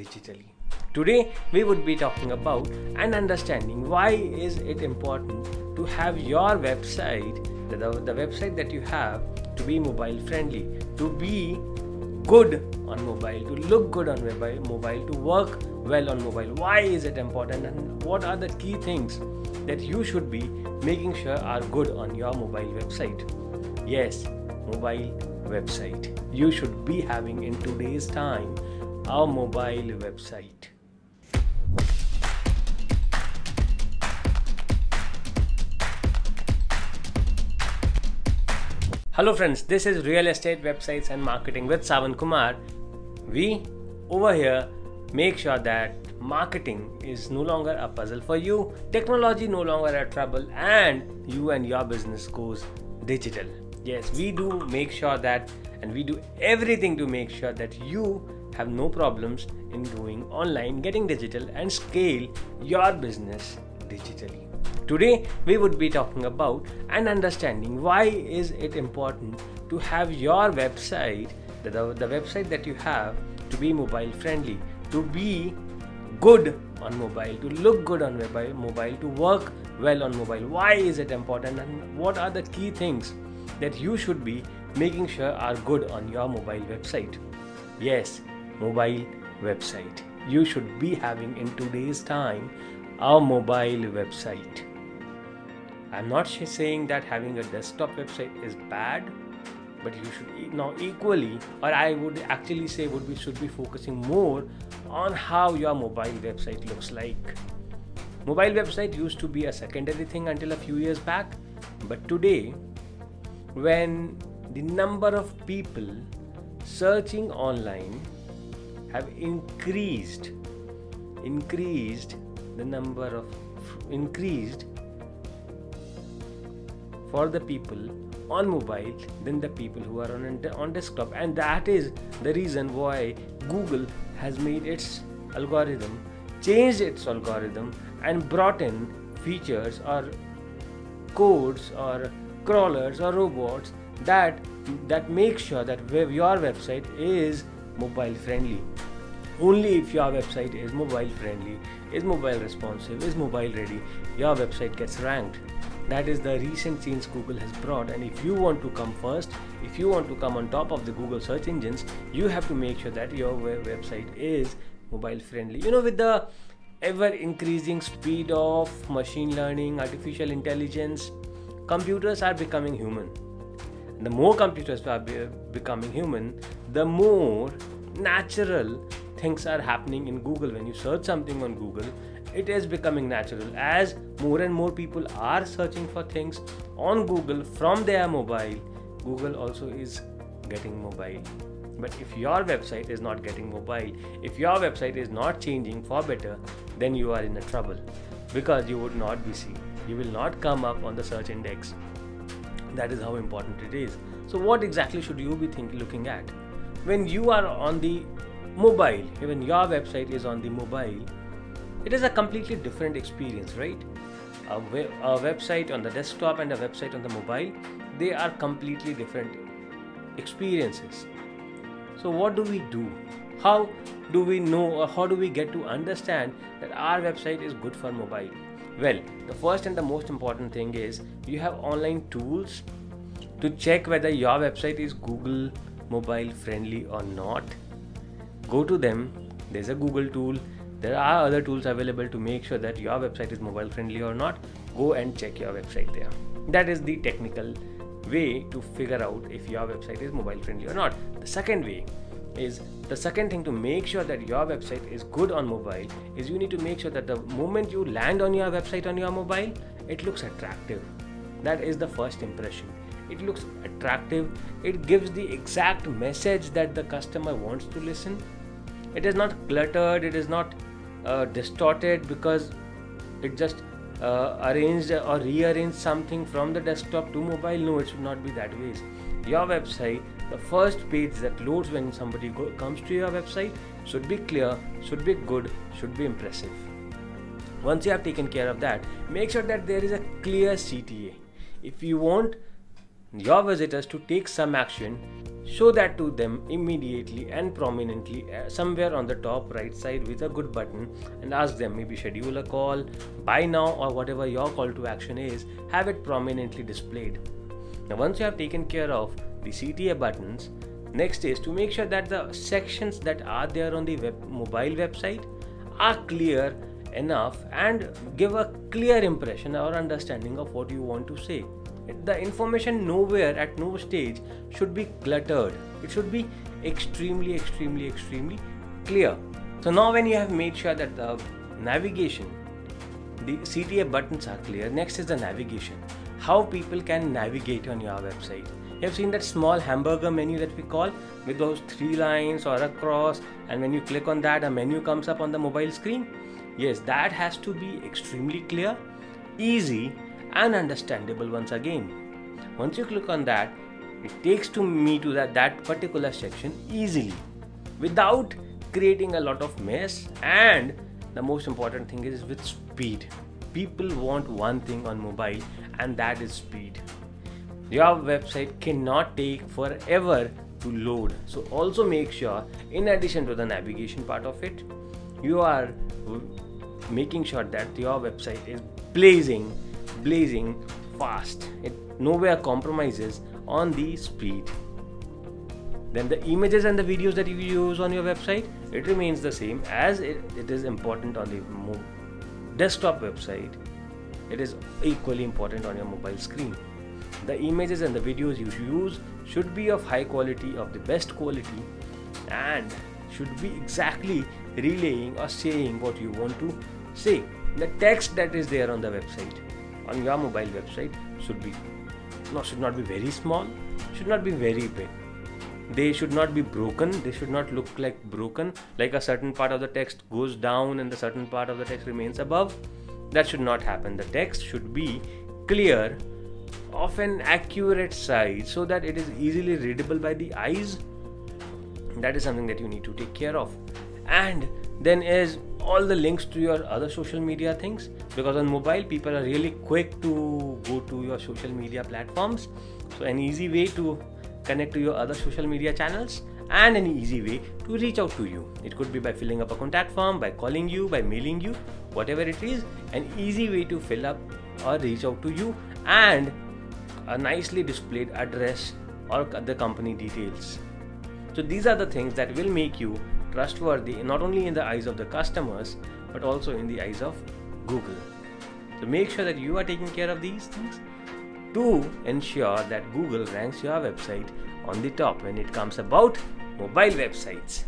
digitally. Today we would be talking about and understanding why is it important to have your website, the, the website that you have to be mobile friendly, to be good on mobile, to look good on mobile, mobile, to work well on mobile. Why is it important and what are the key things that you should be making sure are good on your mobile website? Yes, mobile website. You should be having in today's time a mobile website. Hello friends, this is Real Estate Websites and Marketing with Savan Kumar. We over here make sure that marketing is no longer a puzzle for you, technology no longer a trouble, and you and your business goes digital. Yes, we do make sure that and we do everything to make sure that you have no problems in going online, getting digital, and scale your business digitally. Today we would be talking about and understanding why is it important to have your website, the, the website that you have, to be mobile friendly, to be good on mobile, to look good on mobile, mobile, to work well on mobile. Why is it important and what are the key things that you should be making sure are good on your mobile website? Yes, mobile website. You should be having in today's time a mobile website. I'm not saying that having a desktop website is bad, but you should now equally, or I would actually say, would we should be focusing more on how your mobile website looks like. Mobile website used to be a secondary thing until a few years back, but today, when the number of people searching online have increased increased the number of increased for the people on mobile than the people who are on on desktop. And that is the reason why google has made its algorithm changed its algorithm and brought in features or codes or crawlers or robots that that make sure that your website is mobile friendly. Only if your website is mobile friendly is mobile responsive is mobile ready your website gets ranked. That is the recent change google has brought and if you want to come first if you want to come on top of the google search engines you have to make sure that your website is mobile friendly. You know with the ever increasing speed of machine learning artificial intelligence computers are becoming human the more computers are be becoming human the more natural things are happening in google. When you search something on google it is becoming natural as more and more people are searching for things on google from their mobile. Google also is getting mobile. But if your website is not getting mobile if your website is not changing for better then you are in a trouble because you would not be seen. You will not come up on the search index that is how important it is. So what exactly should you be thinking looking at? When you are on the mobile when your website is on the mobile it is a completely different experience right? A, a website on the desktop and a website on the mobile they are completely different experiences. So what do we do? How do we know or how do we get to understand that our website is good for mobile well the first and the most important thing is you have online tools to check whether your website is google mobile friendly or not. Go to them. There's a google tool. There are other tools available to make sure that your website is mobile friendly or not. Go and check your website there. That is the technical way to figure out if your website is mobile friendly or not. The second way is the second thing to make sure that your website is good on mobile is you need to make sure that the moment you land on your website on your mobile it looks attractive. That is the first impression. It looks attractive. It gives the exact message that the customer wants to listen. It is not cluttered. It is not uh, distorted because it just uh, arranged or rearranged something from the desktop to mobile. No it should not be that way. Your website the first page that loads when somebody go, comes to your website should be clear should be good should be impressive. Once you have taken care of that make sure that there is a clear cta if you want your visitors to take some action show that to them immediately and prominently uh, somewhere on the top right side with a good button and ask them maybe schedule a call buy now or whatever your call to action is. Have it prominently displayed. Now once you have taken care of the cta buttons. Next is to make sure that the sections that are there on the web, mobile website are clear enough and give a clear impression or understanding of what you want to say. The information nowhere at no stage should be cluttered. It should be extremely extremely extremely clear. So now when you have made sure that the navigation the cta buttons are clear next is the navigation. How people can navigate on your website you have seen that small hamburger menu that we call with those three lines or a cross and when you click on that a menu comes up on the mobile screen yes that has to be extremely clear easy and understandable once again. Once you click on that, it takes to me to that, that particular section easily without creating a lot of mess and the most important thing is with speed. People want one thing on mobile and that is speed. Your website cannot take forever to load. So also make sure in addition to the navigation part of it, you are making sure that your website is blazing blazing fast. It nowhere compromises on the speed. Then the images and the videos that you use on your website, it remains the same as it, it is important on the desktop website. It is equally important on your mobile screen. The images and the videos you use should be of high quality, of the best quality, and should be exactly relaying or saying what you want to say. The text that is there on the website on your mobile website should be no should not be very small should not be very big. They should not be broken. They should not look like broken like a certain part of the text goes down and the certain part of the text remains above. That should not happen. The text should be clear of an accurate size so that it is easily readable by the eyes. That is something that you need to take care of. And then is all the links to your other social media things because on mobile people are really quick to go to your social media platforms. So an easy way to connect to your other social media channels and an easy way to reach out to you. It could be by filling up a contact form by calling you by mailing you whatever it is an easy way to fill up or reach out to you and a nicely displayed address or the company details so these are the things that will make you trustworthy not only in the eyes of the customers but also in the eyes of Google. So make sure that you are taking care of these things to ensure that Google ranks your website on the top when it comes about mobile websites.